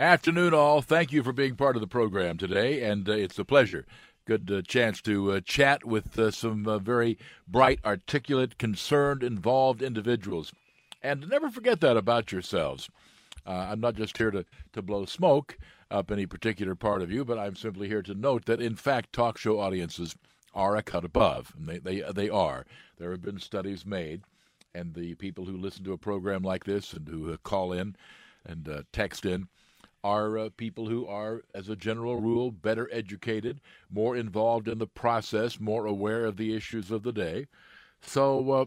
Afternoon, all. Thank you for being part of the program today, and uh, it's a pleasure. Good uh, chance to uh, chat with uh, some uh, very bright, articulate, concerned, involved individuals. And never forget that about yourselves. Uh, I'm not just here to, to blow smoke up any particular part of you, but I'm simply here to note that, in fact, talk show audiences are a cut above. And they, they, they are. There have been studies made, and the people who listen to a program like this and who call in and text in are uh, people who are, as a general rule, better educated, more involved in the process, more aware of the issues of the day. So uh,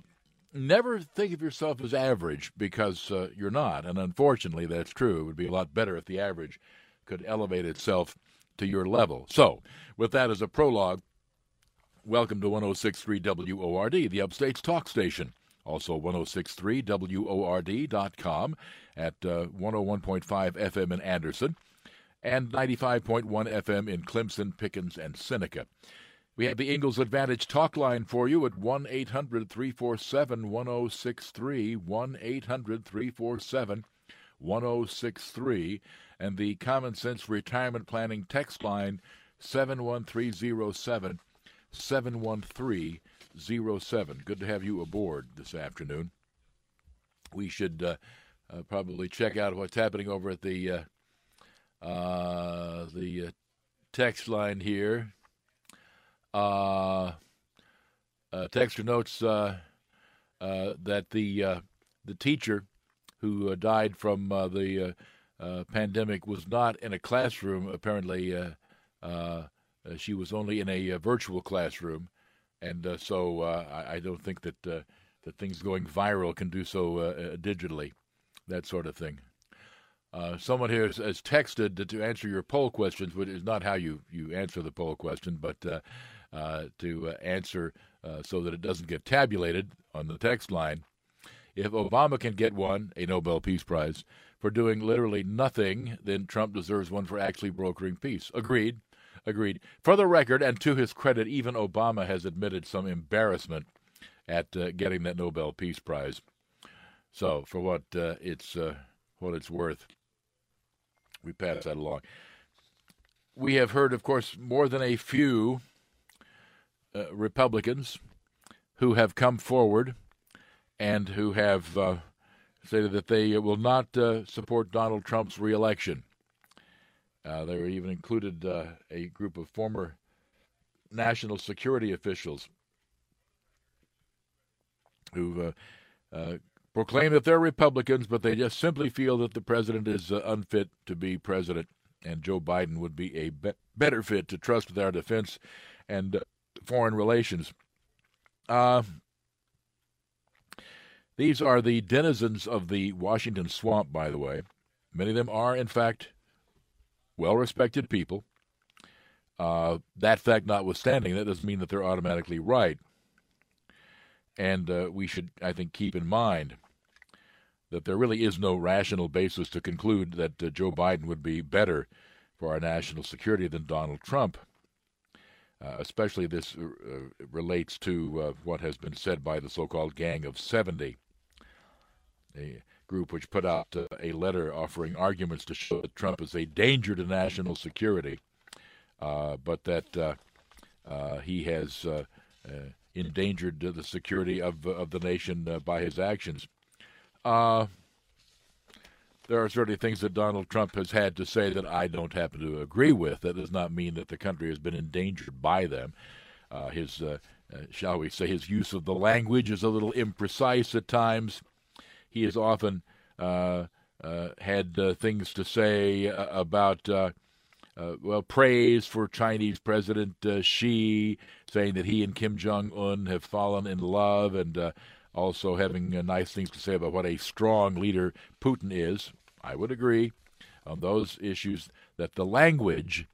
never think of yourself as average because uh, you're not. And unfortunately, that's true. It would be a lot better if the average could elevate itself to your level. So, with that as a prologue, welcome to 1063 WORD, the Upstate's talk station. Also, 1063WORD.com at uh, 101.5 FM in Anderson and 95.1 FM in Clemson, Pickens, and Seneca. We have the Ingles Advantage talk line for you at 1 800 347 1063, 1 800 347 1063, and the Common Sense Retirement Planning text line 71307 71307. Good to have you aboard this afternoon. We should uh, uh, probably check out what's happening over at the uh, uh the uh, text line here. Uh, texter notes that the the teacher who died from the pandemic was not in a classroom. Apparently, she was only in a virtual classroom, and so I, I, don't think that that things going viral can do so digitally that sort of thing. Uh, someone here has, has, texted to, to, answer your poll questions, which is not how you, you answer the poll question, but uh, uh, to uh, answer uh, so that it doesn't get tabulated on the text line. If Obama can get one, a Nobel Peace Prize, for doing literally nothing, then Trump deserves one for actually brokering peace. Agreed. Agreed. For the record, and to his credit, even Obama has admitted some embarrassment at uh, getting that Nobel Peace Prize. So, for what uh, it's uh, what it's worth, we pass that along. We have heard, of course, more than a few uh, Republicans who have come forward and who have uh, stated that they will not uh, support Donald Trump's reelection. Uh, there even included a group of former national security officials who've uh, proclaim that they're Republicans, but they just simply feel that the president is uh, unfit to be president, and Joe Biden would be a be- better fit to trust with our defense and uh, foreign relations. Uh, these are the denizens of the Washington swamp, by the way. Many of them are, in fact, well respected people. Uh, that fact notwithstanding, that doesn't mean that they're automatically right. And uh, we should, I think, keep in mind that there really is no rational basis to conclude that uh, Joe Biden would be better for our national security than Donald Trump. Uh, especially this uh, relates to uh, what has been said by the so-called Gang of 70, a group which put out uh, a letter offering arguments to show that Trump is a danger to national security, uh, but that he has endangered the security of of the nation by his actions. Uh, there are certainly things that Donald Trump has had to say that I don't happen to agree with. That does not mean that the country has been endangered by them. Uh, his, uh, uh, shall we say, his use of the language is a little imprecise at times. He has often uh, uh, had uh, things to say about, well, praise for Chinese President Xi, saying that he and Kim Jong Un have fallen in love, and also having uh, nice things to say about what a strong leader Putin is. I would agree on those issues that the language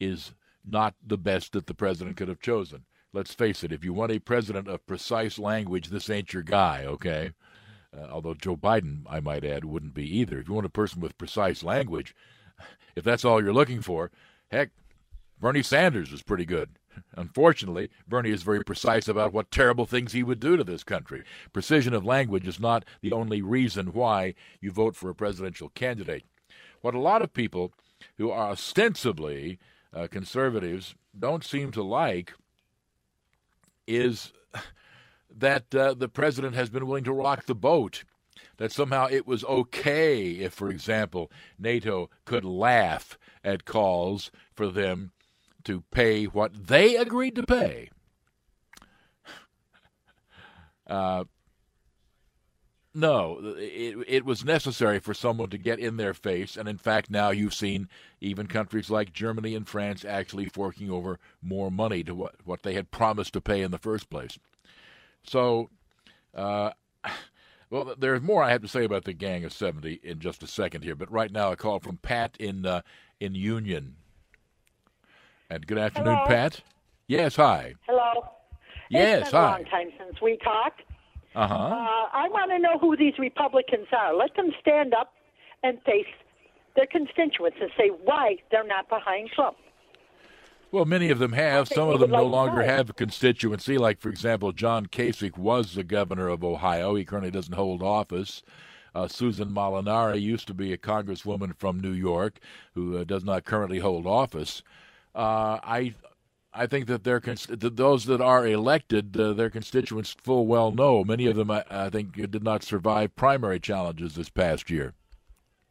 is not the best that the president could have chosen. Let's face it, if you want a president of precise language, this ain't your guy, okay? Uh, although Joe Biden, I might add, wouldn't be either. If you want a person with precise language, if that's all you're looking for, heck, Bernie Sanders is pretty good. Unfortunately, Bernie is very precise about what terrible things he would do to this country. Precision of language is not the only reason why you vote for a presidential candidate. What a lot of people who are ostensibly uh, conservatives don't seem to like is that uh, the president has been willing to rock the boat. That somehow it was okay if, for example, NATO could laugh at calls for them to pay what they agreed to pay. Uh, no, it, it was necessary for someone to get in their face, and in fact, now you've seen even countries like Germany and France actually forking over more money to what, what they had promised to pay in the first place. So, uh, well, there's more I have to say about the Gang of 70 in just a second here, but right now a call from Pat in uh, in Union. And good afternoon, Hello. Pat. Yes, hi. Hello. Yes, it's been hi. a long time since we talked. Uh huh. Uh, I want to know who these Republicans are. Let them stand up and face their constituents and say why they're not behind Trump. Well, many of them have. Some of them no like longer have a constituency. Like, for example, John Kasich was the governor of Ohio. He currently doesn't hold office. Uh, Susan Molinari used to be a congresswoman from New York who uh, does not currently hold office. Uh, I, I think that cons- that those that are elected, uh, their constituents full well know. Many of them, I, I think, did not survive primary challenges this past year.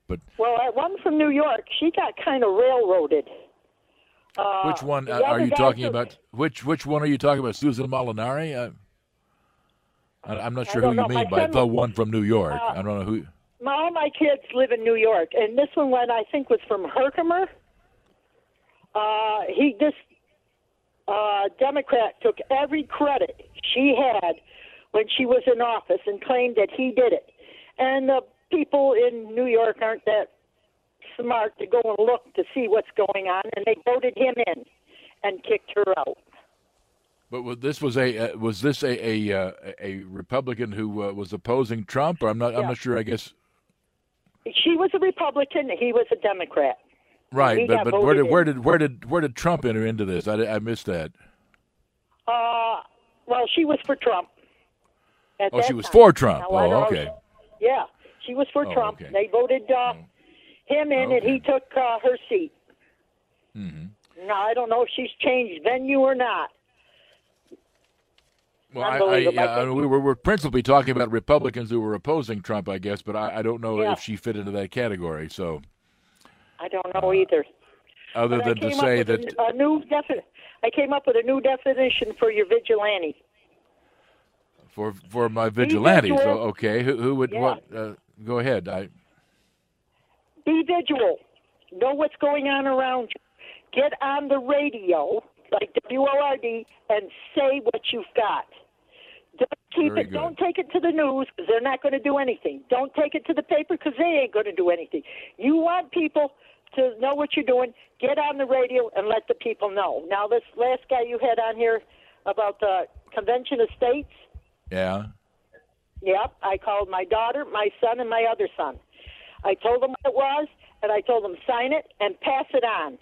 But Well, that one from New York, she got kind of railroaded. Uh, Which one uh, are you talking about? Which which one are you talking about? Susan Molinari? Uh, I, I'm not sure who you know. My mean by the one from New York. Uh, I don't know who. My, all my kids live in New York, and this one, what I think was from Herkimer. Uh, he this uh, Democrat took every credit she had when she was in office and claimed that he did it. And the people in New York aren't that smart to go and look to see what's going on, and they voted him in and kicked her out. But this was a uh, was this a a, uh, a Republican who uh, was opposing Trump? Or I'm not I'm not sure. I guess She was a Republican; he was a Democrat. right. But but where did where did where did where did Trump enter into this? I, I missed that. Uh, well, she was for Trump. Oh, she was time. for Trump. Now, Oh, okay. Yeah, she was for Oh, Trump. okay. They voted uh, him in, and he took uh, her seat. Mm-hmm. Now I don't know if she's changed venue or not. Well, I, I, yeah, I mean, we were, we're principally talking about Republicans who were opposing Trump, I guess, but I, I don't know Yeah. if she fit into that category. So, I don't know either. other But than to say that, a, a new defi- I came up with a new definition for your vigilante. for for my vigilantes, oh, okay, who, who would Yeah. what? Uh, go ahead. I Be vigilant. Know what's going on around you. Get on the radio, like WORD, and say what you've got. Don't keep Very it. good. Don't take it to the news because they're not going to do anything. Don't take it to the paper because they ain't going to do anything. You want people to know what you're doing. Get on the radio and let the people know. Now, this last guy you had on here about the Convention of States. yeah. Yep, I called my daughter, my son, and my other son. I told them what it was, and I told them sign it and pass it on.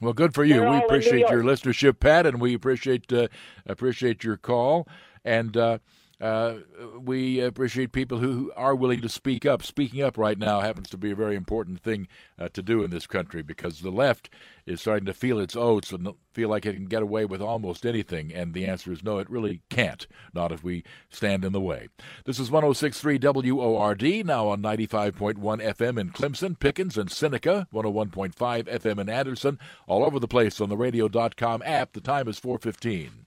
Well, good for you. They're We appreciate your listenership, Pat, and we appreciate uh, appreciate your call, and uh, uh, we appreciate people who are willing to speak up. Speaking up right now happens to be a very important thing uh, to do in this country because the left is starting to feel its oats and feel like it can get away with almost anything, and the answer is no, it really can't. Not if we stand in the way. This is 106.3 WORD, now on 95.1 FM in Clemson, Pickens, and Seneca, 101.5 FM in Anderson, all over the place on the radio.com app. The time is 415.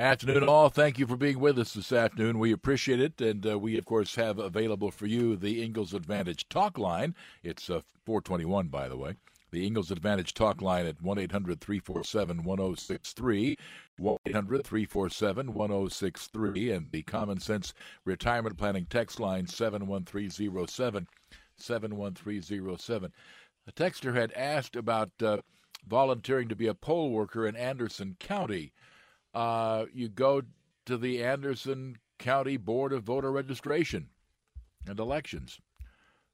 Afternoon, all. Thank you for being with us this afternoon. We appreciate it, and uh, we, of course, have available for you the Ingles Advantage talk line. It's uh, 421, by the way. The Ingles Advantage talk line at 1 800 347 1063. 1 800 347 1063. And the Common Sense Retirement Planning text line 71307. 71307. A texter had asked about uh, volunteering to be a poll worker in Anderson County uh, you go to the Anderson County Board of Voter Registration and Elections.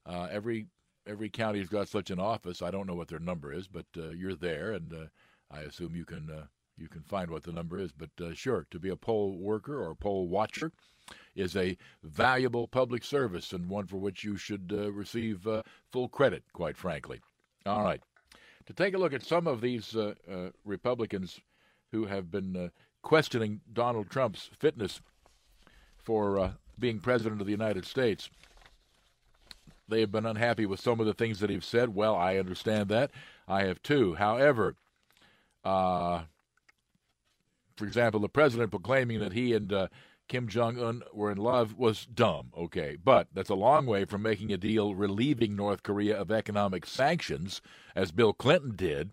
Uh, every every county's got such an office. I don't know what their number is, but uh, you're there, and uh, I assume you can uh, you can find what the number is. But uh, sure, to be a poll worker or a poll watcher is a valuable public service and one for which you should receive full credit. Quite frankly. All right, to take a look at some of these Republicans who have been questioning Donald Trump's fitness for uh, being president of the United States. They have been unhappy with some of the things that he's said. Well, I understand that. I have too. However, uh, for example, the president proclaiming that he and uh, Kim Jong un were in love was dumb, okay. But that's a long way from making a deal relieving North Korea of economic sanctions, as Bill Clinton did,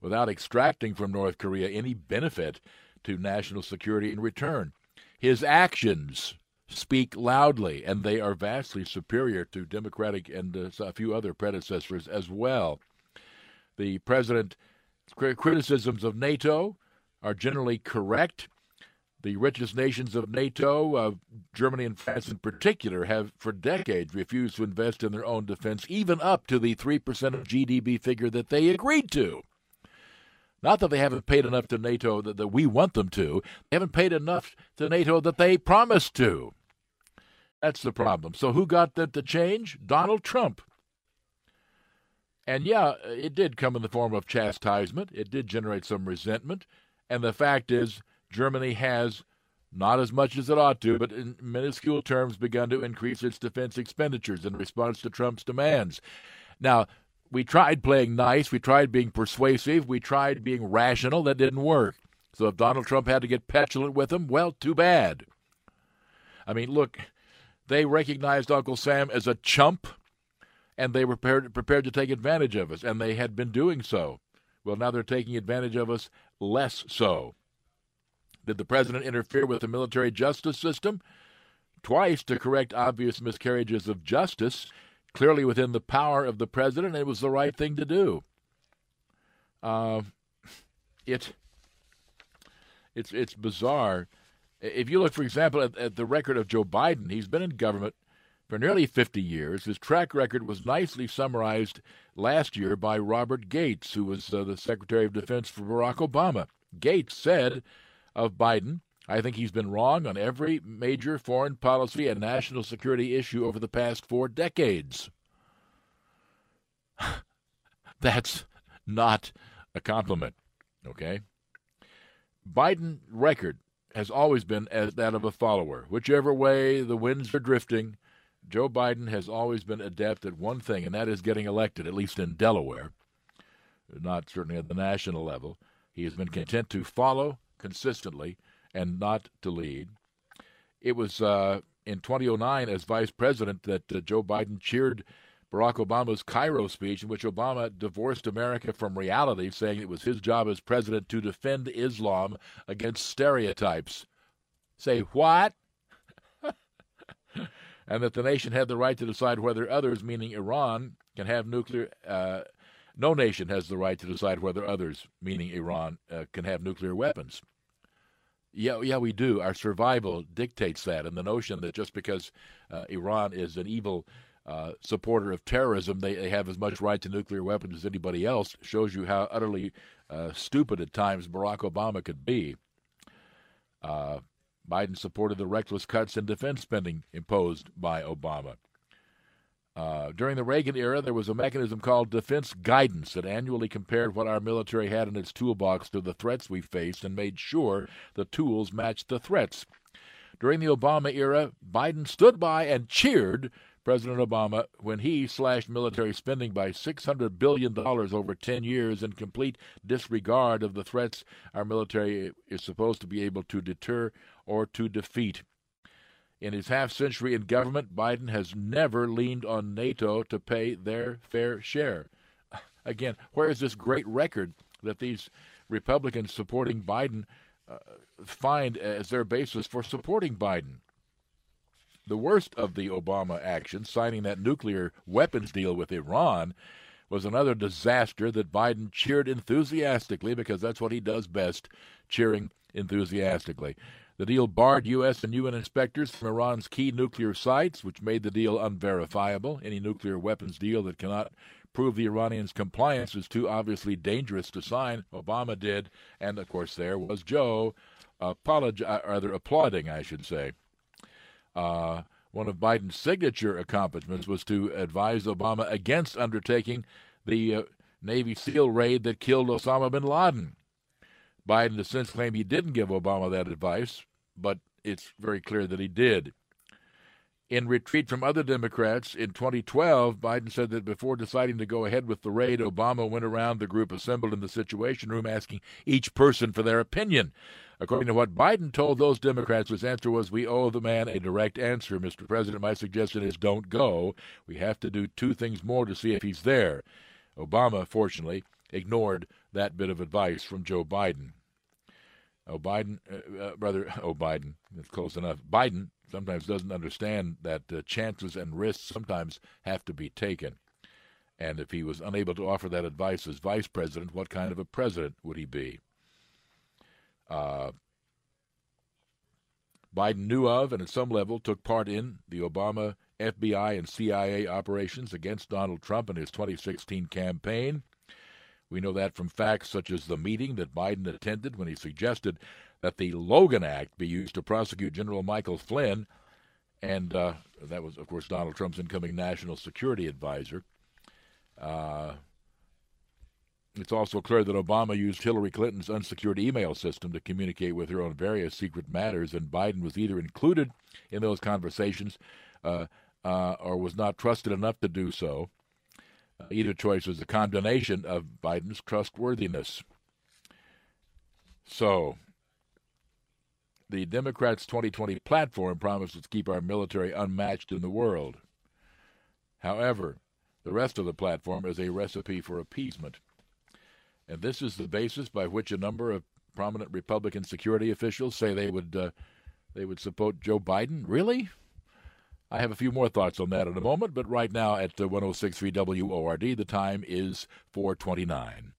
without extracting from North Korea any benefit to national security in return. His actions speak loudly, and they are vastly superior to Democratic and uh, a few other predecessors as well. The president's criticisms of NATO are generally correct. The richest nations of NATO, uh, Germany and France in particular, have for decades refused to invest in their own defense, even up to the 3% of GDP figure that they agreed to. Not that they haven't paid enough to NATO that, that we want them to, they haven't paid enough to NATO that they promised to. That's the problem. So who got the, the change? Donald Trump. And yeah, it did come in the form of chastisement. It did generate some resentment. And the fact is, Germany has, not as much as it ought to, but in minuscule terms, begun to increase its defense expenditures in response to Trump's demands. Now, we tried playing nice, we tried being persuasive, we tried being rational. That didn't work. So if Donald Trump had to get petulant with him, well, too bad. I mean, look, they recognized Uncle Sam as a chump, and they were prepared, prepared to take advantage of us, and they had been doing so. Well, now they're taking advantage of us less so. Did the president interfere with the military justice system? Twice to correct obvious miscarriages of justice clearly within the power of the president. It was the right thing to do. Uh, it it's it's bizarre. If you look, for example, at, at, the record of Joe Biden, he's been in government for nearly 50 years. His track record was nicely summarized last year by Robert Gates, who was uh, the Secretary of Defense for Barack Obama. Gates said of Biden, I think he's been wrong on every major foreign policy and national security issue over the past four decades. That's not a compliment, okay? Biden record has always been as that of a follower. Whichever way the winds are drifting, Joe Biden has always been adept at one thing, and that is getting elected, at least in Delaware, not certainly at the national level. He has been content to follow consistently and not to lead. It was uh, in 2009 as vice president that uh, Joe Biden cheered Barack Obama's Cairo speech, in which Obama divorced America from reality, saying it was his job as president to defend Islam against stereotypes. Say what? and that the nation had the right to decide whether others, meaning Iran, can have nuclear. Uh, no nation has the right to decide whether others, meaning Iran, uh, can have nuclear weapons. Yeah, yeah, we do. Our survival dictates that, and the notion that just because uh, Iran is an evil uh, supporter of terrorism, they, they, have as much right to nuclear weapons as anybody else shows you how utterly uh, stupid at times Barack Obama could be. Uh, Biden supported the reckless cuts in defense spending imposed by Obama. Uh, during the Reagan era, there was a mechanism called defense guidance that annually compared what our military had in its toolbox to the threats we faced and made sure the tools matched the threats. During the Obama era, Biden stood by and cheered President Obama when he slashed military spending by $600 billion over 10 years in complete disregard of the threats our military is supposed to be able to deter or to defeat. In his half century in government, Biden has never leaned on NATO to pay their fair share. Again, where is this great record that these Republicans supporting Biden uh, find as their basis for supporting Biden? The worst of the Obama actions, signing that nuclear weapons deal with Iran, was another disaster that Biden cheered enthusiastically because that's what he does best, cheering enthusiastically. The deal barred U.S. and UN inspectors from Iran's key nuclear sites, which made the deal unverifiable. Any nuclear weapons deal that cannot prove the Iranians' compliance is too obviously dangerous to sign. Obama did, and of course there was Joe, apolog- uh, rather applauding, I should say. Uh, one of Biden's signature accomplishments was to advise Obama against undertaking the uh, Navy SEAL raid that killed Osama bin Laden. Biden has since claimed he didn't give Obama that advice, but it's very clear that he did. In retreat from other Democrats in 2012, Biden said that before deciding to go ahead with the raid, Obama went around the group assembled in the Situation Room asking each person for their opinion. According to what Biden told those Democrats, his answer was, We owe the man a direct answer, Mr. President. My suggestion is don't go. We have to do two things more to see if he's there. Obama, fortunately, ignored that bit of advice from Joe Biden. Oh, Biden, uh, uh, brother, oh, Biden, that's close enough. Biden sometimes doesn't understand that uh, chances and risks sometimes have to be taken. And if he was unable to offer that advice as vice president, what kind of a president would he be? Uh, Biden knew of and at some level took part in the Obama FBI and CIA operations against Donald Trump in his 2016 campaign. We know that from facts such as the meeting that Biden attended when he suggested that the Logan Act be used to prosecute General Michael Flynn, and uh, that was, of course, Donald Trump's incoming national security advisor. Uh, it's also clear that Obama used Hillary Clinton's unsecured email system to communicate with her on various secret matters, and Biden was either included in those conversations uh, uh or was not trusted enough to do so. Either choice was a condemnation of Biden's trustworthiness. So, the Democrats' 2020 platform promises to keep our military unmatched in the world. However, the rest of the platform is a recipe for appeasement. And this is the basis by which a number of prominent Republican security officials say they would uh, they would support Joe Biden. Really? I have a few more thoughts on that in a moment, but right now at uh, 106.3 WORD, the time is 429.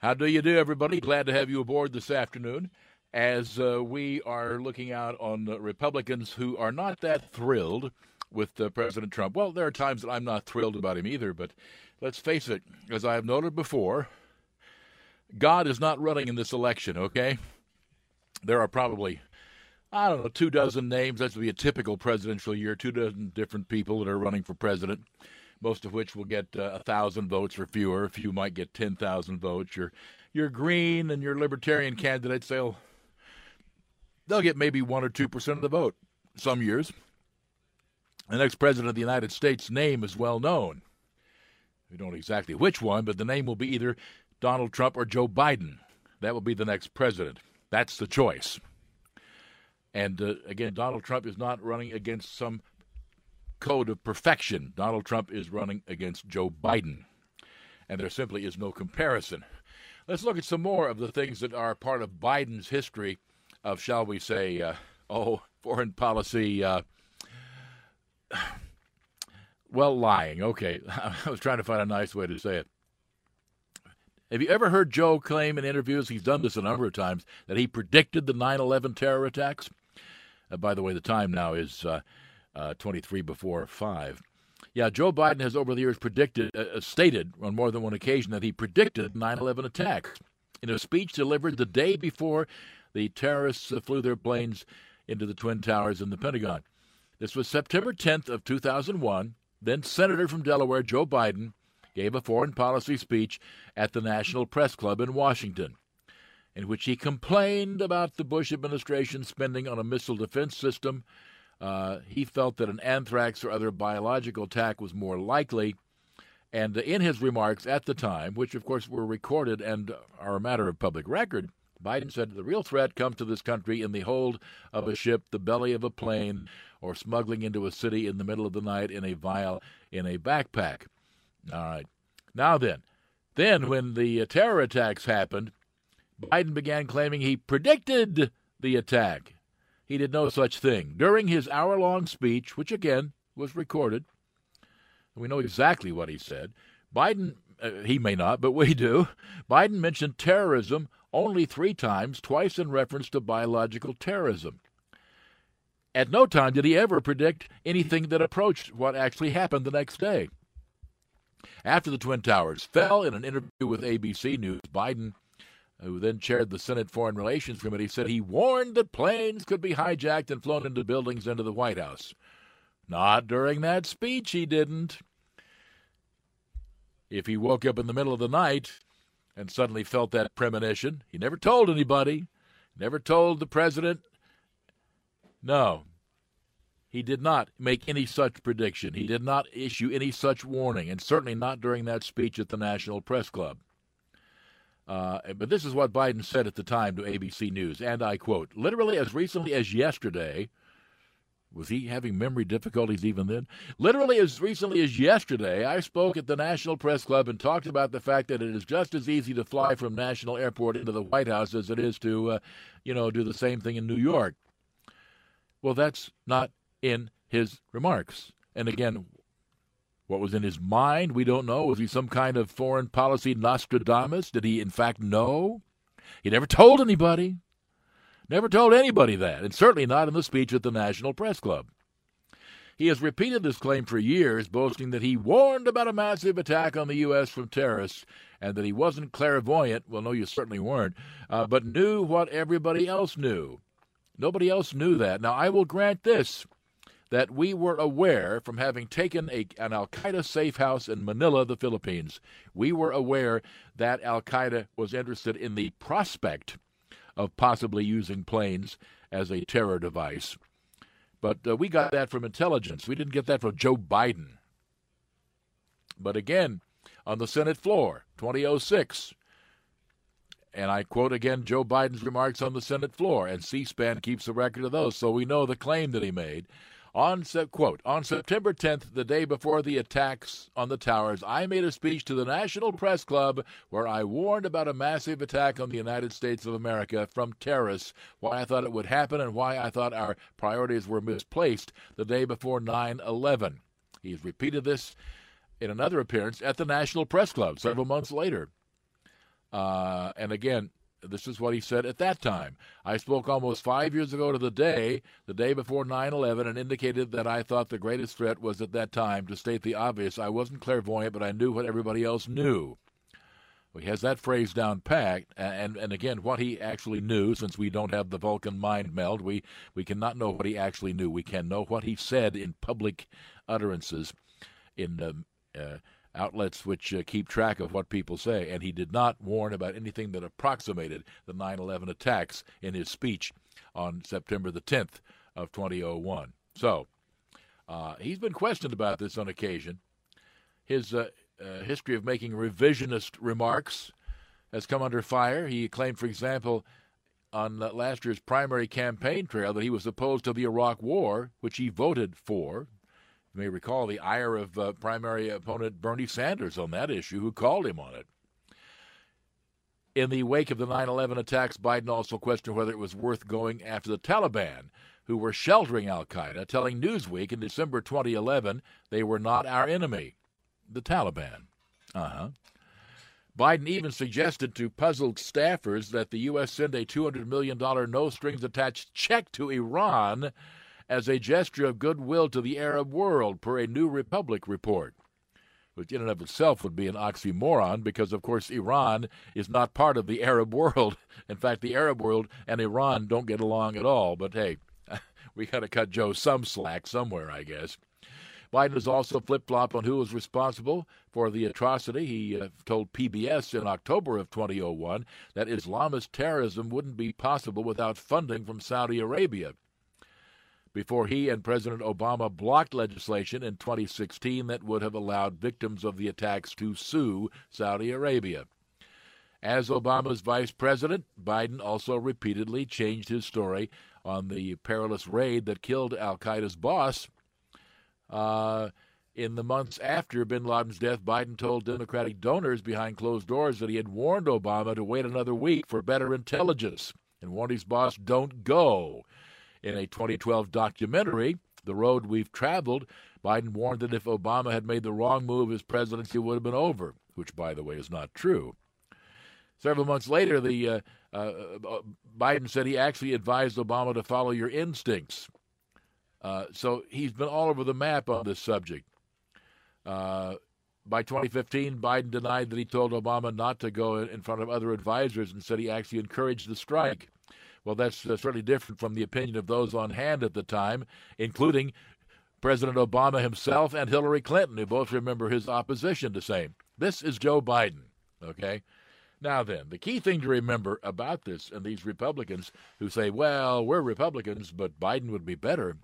How do you do, everybody? Glad to have you aboard this afternoon as uh, we are looking out on Republicans who are not that thrilled with uh, President Trump. Well, there are times that I'm not thrilled about him either, but let's face it, as I have noted before, God is not running in this election, okay? There are probably, I don't know, two dozen names. That's be a typical presidential year, two dozen different people that are running for president most of which will get uh, a thousand votes or fewer. A few might get ten thousand votes. Your your Green and your Libertarian candidates they'll they'll get maybe one or two percent of the vote. Some years. The next president of the United States' name is well known. We don't know exactly which one, but the name will be either Donald Trump or Joe Biden. That will be the next president. That's the choice. And uh, again, Donald Trump is not running against some code of perfection. Donald Trump is running against Joe Biden, and there simply is no comparison. Let's look at some more of the things that are part of Biden's history of, shall we say, uh, oh, foreign policy. Uh, well, lying. Okay. I was trying to find a nice way to say it. Have you ever heard Joe claim in interviews, he's done this a number of times, that he predicted the 9 11 terror attacks? Uh, by the way, the time now is uh, uh, 23 before 5. Yeah, Joe Biden has over the years predicted, uh, uh stated on more than one occasion that he predicted 9 11 attacks. In a speech delivered the day before the terrorists uh, flew their planes into the Twin Towers in the Pentagon. This was September 10th of 2001. Then Senator from Delaware Joe Biden gave a foreign policy speech at the National Press Club in Washington, in which he complained about the Bush administration spending on a missile defense system uh, he felt that an anthrax or other biological attack was more likely. And in his remarks at the time, which of course were recorded and are a matter of public record, Biden said the real threat comes to this country in the hold of a ship, the belly of a plane, or smuggling into a city in the middle of the night in a vial in a backpack. All right. Now then, then when the uh, terror attacks happened, Biden began claiming he predicted the attack. He did no such thing. During his hour long speech, which again was recorded, we know exactly what he said. Biden, uh, he may not, but we do. Biden mentioned terrorism only three times, twice in reference to biological terrorism. At no time did he ever predict anything that approached what actually happened the next day. After the Twin Towers fell in an interview with ABC News, Biden who then chaired the Senate Foreign Relations Committee, said he warned that planes could be hijacked and flown into buildings into the White House. Not during that speech, he didn't. If he woke up in the middle of the night and suddenly felt that premonition, he never told anybody, never told the president. No, he did not make any such prediction. He did not issue any such warning, and certainly not during that speech at the National Press Club. Uh, but this is what Biden said at the time to ABC News, and I quote Literally, as recently as yesterday, was he having memory difficulties even then? Literally, as recently as yesterday, I spoke at the National Press Club and talked about the fact that it is just as easy to fly from National Airport into the White House as it is to, uh, you know, do the same thing in New York. Well, that's not in his remarks. And again, what was in his mind, we don't know. Was he some kind of foreign policy Nostradamus? Did he, in fact, know? He never told anybody. Never told anybody that, and certainly not in the speech at the National Press Club. He has repeated this claim for years, boasting that he warned about a massive attack on the U.S. from terrorists and that he wasn't clairvoyant. Well, no, you certainly weren't, uh, but knew what everybody else knew. Nobody else knew that. Now, I will grant this that we were aware from having taken a, an Al Qaeda safe house in Manila, the Philippines. We were aware that Al Qaeda was interested in the prospect of possibly using planes as a terror device. But uh, we got that from intelligence. We didn't get that from Joe Biden. But again, on the Senate floor, 2006, and I quote again Joe Biden's remarks on the Senate floor, and C SPAN keeps a record of those, so we know the claim that he made on quote on September 10th, the day before the attacks on the towers, I made a speech to the National Press Club where I warned about a massive attack on the United States of America from terrorists, why I thought it would happen, and why I thought our priorities were misplaced the day before 9/11. He's repeated this in another appearance at the National Press Club several months later. Uh, and again, this is what he said at that time. I spoke almost five years ago to the day, the day before 9 11, and indicated that I thought the greatest threat was at that time, to state the obvious. I wasn't clairvoyant, but I knew what everybody else knew. Well, he has that phrase down packed, and, and again, what he actually knew, since we don't have the Vulcan mind meld, we, we cannot know what he actually knew. We can know what he said in public utterances, in um, uh, outlets which uh, keep track of what people say, and he did not warn about anything that approximated the 9 11 attacks in his speech on September the 10th of 2001. So, uh, he's been questioned about this on occasion. His uh, uh history of making revisionist remarks has come under fire. He claimed, for example, on last year's primary campaign trail that he was opposed to the Iraq War, which he voted for, may recall the ire of uh, primary opponent Bernie Sanders on that issue, who called him on it. In the wake of the 9 11 attacks, Biden also questioned whether it was worth going after the Taliban, who were sheltering Al Qaeda, telling Newsweek in December 2011 they were not our enemy. The Taliban. Uh huh. Biden even suggested to puzzled staffers that the U.S. send a $200 million no strings attached check to Iran as a gesture of goodwill to the Arab world, per a New Republic report. Which, in and of itself, would be an oxymoron because, of course, Iran is not part of the Arab world. In fact, the Arab world and Iran don't get along at all. But hey, we got to cut Joe some slack somewhere, I guess. Biden has also flip flopped on who was responsible for the atrocity. He uh, told PBS in October of 2001 that Islamist terrorism wouldn't be possible without funding from Saudi Arabia before he and President Obama blocked legislation in 2016 that would have allowed victims of the attacks to sue Saudi Arabia. As Obama's vice president, Biden also repeatedly changed his story on the perilous raid that killed Al Qaeda's boss. Uh, in the months after bin Laden's death, Biden told Democratic donors behind closed doors that he had warned Obama to wait another week for better intelligence and warned his boss, don't go. In a 2012 documentary, The Road We've Traveled, Biden warned that if Obama had made the wrong move, his presidency would have been over, which, by the way, is not true. Several months later, the uh, uh, uh Biden said he actually advised Obama to follow your instincts. Uh, so he's been all over the map on this subject. Uh, by 2015, Biden denied that he told Obama not to go in front of other advisors and said he actually encouraged the strike. Well, that's, really different from the opinion of those on hand at the time, including President Obama himself and Hillary Clinton, who both remember his opposition to same. This is Joe Biden, okay? Now then, the key thing to remember about this and these Republicans who say, well, we're Republicans, but Biden would be better.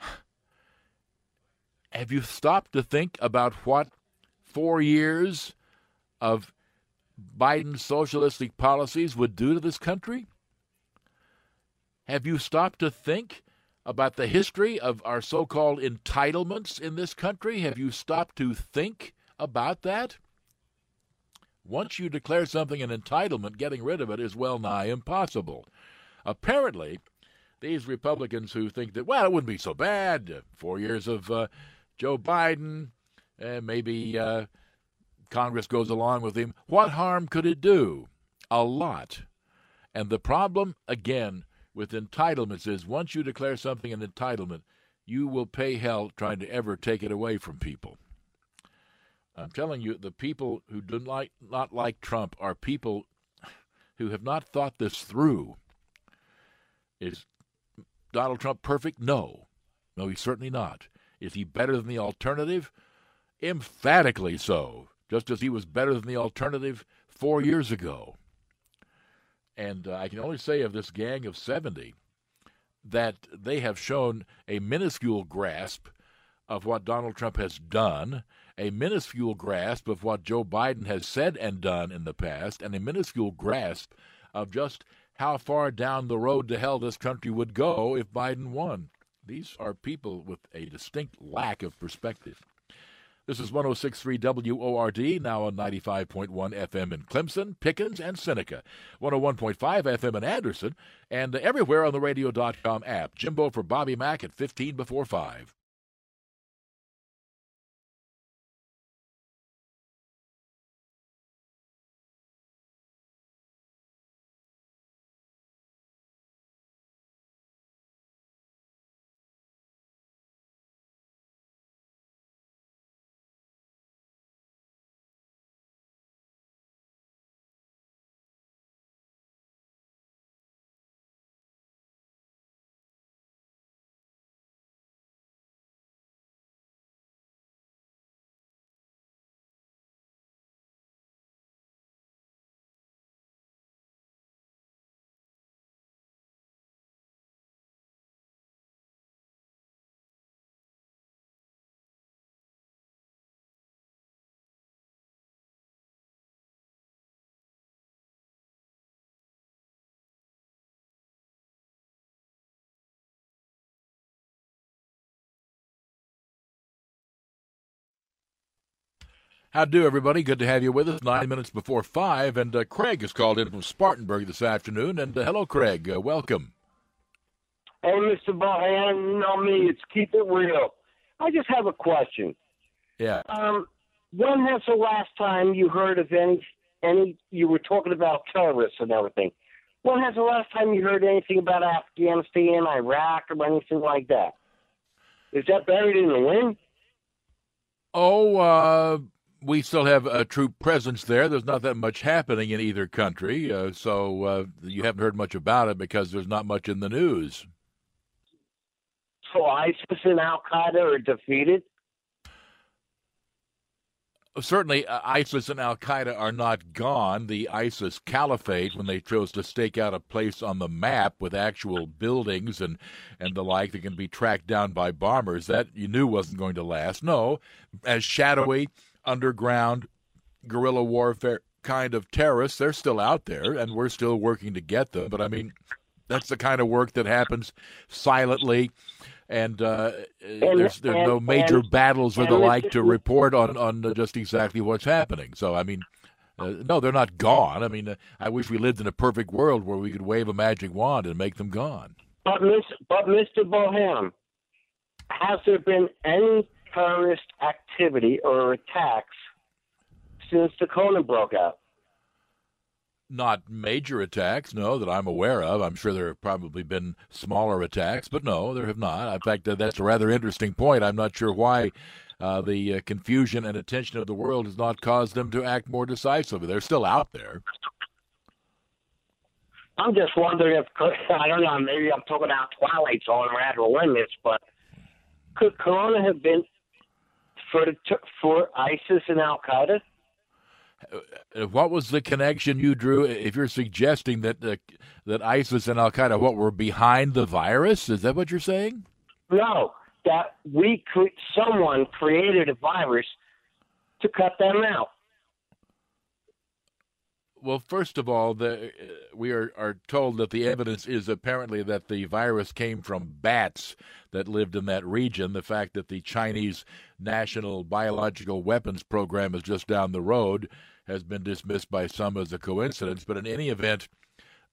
Have you stopped to think about what four years of Biden's socialistic policies would do to this country? Have you stopped to think about the history of our so called entitlements in this country? Have you stopped to think about that? Once you declare something an entitlement, getting rid of it is well nigh impossible. Apparently, these Republicans who think that, well, it wouldn't be so bad, four years of uh, Joe Biden, and maybe uh, Congress goes along with him, what harm could it do? A lot. And the problem, again, with entitlements is once you declare something an entitlement, you will pay hell trying to ever take it away from people. I'm telling you, the people who do not, like, not like Trump are people who have not thought this through. Is Donald Trump perfect? No. No, he's certainly not. Is he better than the alternative? Emphatically so just as he was better than the alternative four years ago. And uh, I can only say of this gang of 70 that they have shown a minuscule grasp of what Donald Trump has done, a minuscule grasp of what Joe Biden has said and done in the past, and a minuscule grasp of just how far down the road to hell this country would go if Biden won. These are people with a distinct lack of perspective. This is 1063 WORD, now on 95.1 FM in Clemson, Pickens, and Seneca, 101.5 FM in Anderson, and everywhere on the radio.com app. Jimbo for Bobby Mack at 15 before 5. How do, everybody? Good to have you with us. Nine minutes before five, and uh, Craig has called in from Spartanburg this afternoon. And uh, hello, Craig. Uh, welcome. Hey, Mr. Bohan, you know me. It's keep it real. I just have a question. Yeah. Um, when was the last time you heard of any any? You were talking about terrorists and everything. When has the last time you heard anything about Afghanistan, Iraq, or anything like that? Is that buried in the wind? Oh, uh, we still have a troop presence there. There's not that much happening in either country, uh, so uh, you haven't heard much about it because there's not much in the news. So ISIS and Al Qaeda are defeated. Certainly, uh, ISIS and Al Qaeda are not gone. The ISIS caliphate, when they chose to stake out a place on the map with actual buildings and, and the like that can be tracked down by bombers, that you knew wasn't going to last. No, as shadowy, underground, guerrilla warfare kind of terrorists, they're still out there, and we're still working to get them. But I mean, that's the kind of work that happens silently and, uh, And- there's there's and- no major and- battles or the like to report on on just exactly what's happening. So I mean, uh, no, they're not gone. I mean, uh, I wish we lived in a perfect world where we could wave a magic wand and make them gone. But Miss, but Mr. Bohan, has there been any terrorist activity or attacks since the Corona broke out? Not major attacks, no, that I'm aware of. I'm sure there have probably been smaller attacks, but no, there have not. In fact, that's a rather interesting point. I'm not sure why uh, the uh, confusion and attention of the world has not caused them to act more decisively. They're still out there. I'm just wondering if I don't know. Maybe I'm talking out Twilight Zone or Outer Limits, but could Corona have been for for ISIS and Al Qaeda? Uh, What was the connection you drew? If you're suggesting that uh, that ISIS and Al Qaeda what were behind the virus, is that what you're saying? No, that we cre- someone created a virus to cut them out. Well, first of all, the, uh, we are, are told that the evidence is apparently that the virus came from bats that lived in that region. The fact that the Chinese National Biological Weapons Program is just down the road has been dismissed by some as a coincidence. But in any event,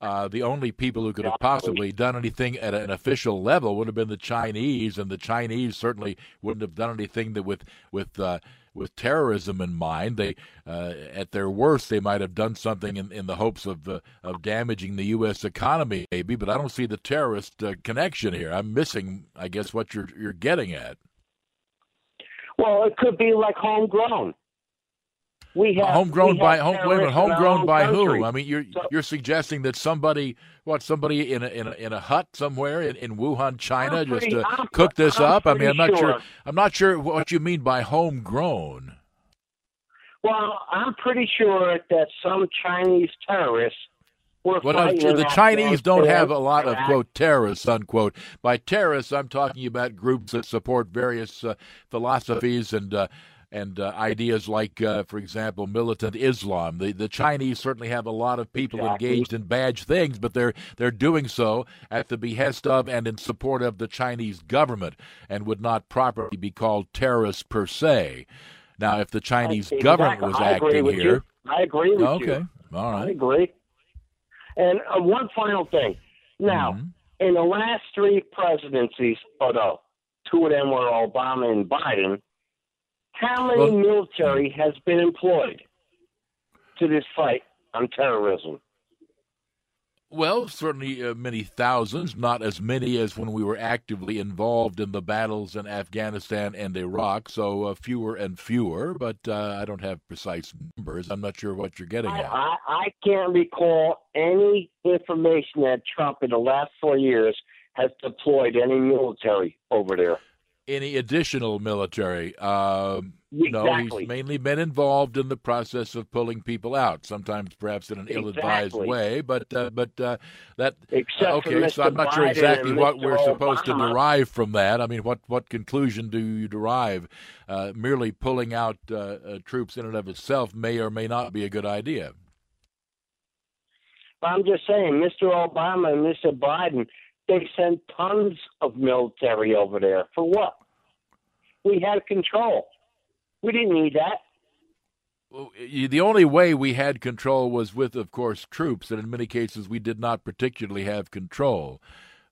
uh, the only people who could have possibly done anything at an official level would have been the Chinese, and the Chinese certainly wouldn't have done anything that with with uh, with terrorism in mind. They, uh, at their worst, they might have done something in, in the hopes of uh, of damaging the U.S. economy, maybe. But I don't see the terrorist uh, connection here. I'm missing, I guess, what you're you're getting at. Well, it could be like homegrown. We have homegrown we by have home, wait a minute, homegrown by country. who? I mean, you're So- you're suggesting that somebody, what, somebody in a in a, in a hut somewhere in, in Wuhan, China, I'm just pretty- uh, I'm- cook this I'm up? I mean, I'm not sure. sure. I'm not sure what you mean by homegrown. Well, I'm pretty sure that some Chinese terrorists were Well, the Chinese don't have a lot of quote terrorists unquote. By terrorists, I'm talking about groups that support various uh, philosophies and uh, and uh, ideas like, uh, for example, militant Islam. The the Chinese certainly have a lot of people Exactly. engaged in bad things, but they're they're doing so at the behest of and in support of the Chinese government, and would not properly be called terrorists per se. Now, if the Chinese Exactly. government was I agree acting with here, You. I agree with you. okay, all right, I agree. And uh, one final thing. Now, Mhm. in the last three presidencies, although two of them were Obama and Biden, how many Well- military has been employed to this fight on terrorism? Well, certainly uh, many thousands, not as many as when we were actively involved in the battles in Afghanistan and Iraq, so uh, fewer and fewer, but uh, I don't have precise numbers. I'm not sure what you're getting I, at. I, I can't recall any information that Trump in the last four years has deployed any military over there. Any additional military? Um, No, he's mainly been involved in the process of pulling people out, sometimes perhaps in an ill-advised way, but uh, but uh, that Except okay. So I'm not sure exactly what Mr. we're supposed to derive from that. I mean, what what conclusion do you derive? Uh, merely pulling out uh, uh, troops in and of itself may or may not be a good idea. But I'm just saying, Mr. Obama and Mr. Biden, they sent tons of military over there. For what? We had control. We didn't need that. the only way we had control was with, of course, troops, and in many cases we did not particularly have control.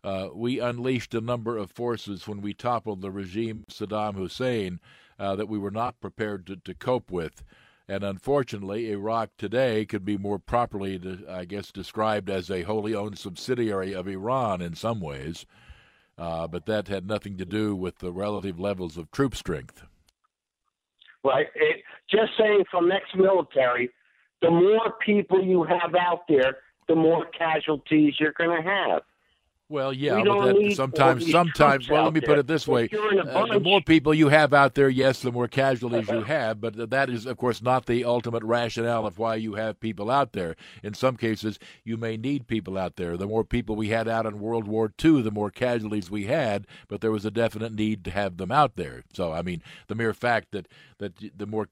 Uh, we unleashed a number of forces when we toppled the regime Saddam Hussein uh, that we were not prepared to, to cope with. And unfortunately, Iraq today could be more properly, I guess, described as a wholly owned subsidiary of Iran in some ways. Uh, but that had nothing to do with the relative levels of troop strength. Right. It, just saying from ex military, the more people you have out there, the more casualties you're going to have. Well, yeah, but that, sometimes, sometimes. Well, let me put it this way: uh, the more people you have out there, yes, the more casualties you have. But that is, of course, not the ultimate rationale of why you have people out there. In some cases, you may need people out there. The more people we had out in World War II, the more casualties we had. But there was a definite need to have them out there. So, I mean, the mere fact that that the more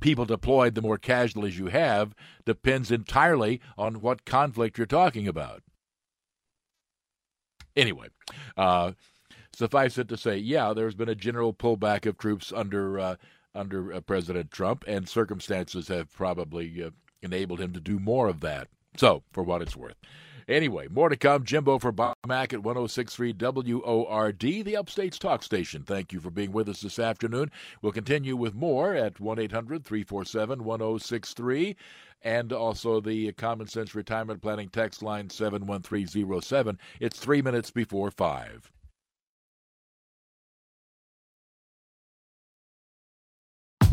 people deployed, the more casualties you have, depends entirely on what conflict you're talking about. Anyway, uh, suffice it to say, yeah, there's been a general pullback of troops under uh, under uh, President Trump, and circumstances have probably uh, enabled him to do more of that. So, for what it's worth. Anyway, more to come. Jimbo for Bob Mack at 1063 WORD, the Upstate's talk station. Thank you for being with us this afternoon. We'll continue with more at 1 800 347 1063 and also the Common Sense Retirement Planning text line 71307. It's three minutes before 5.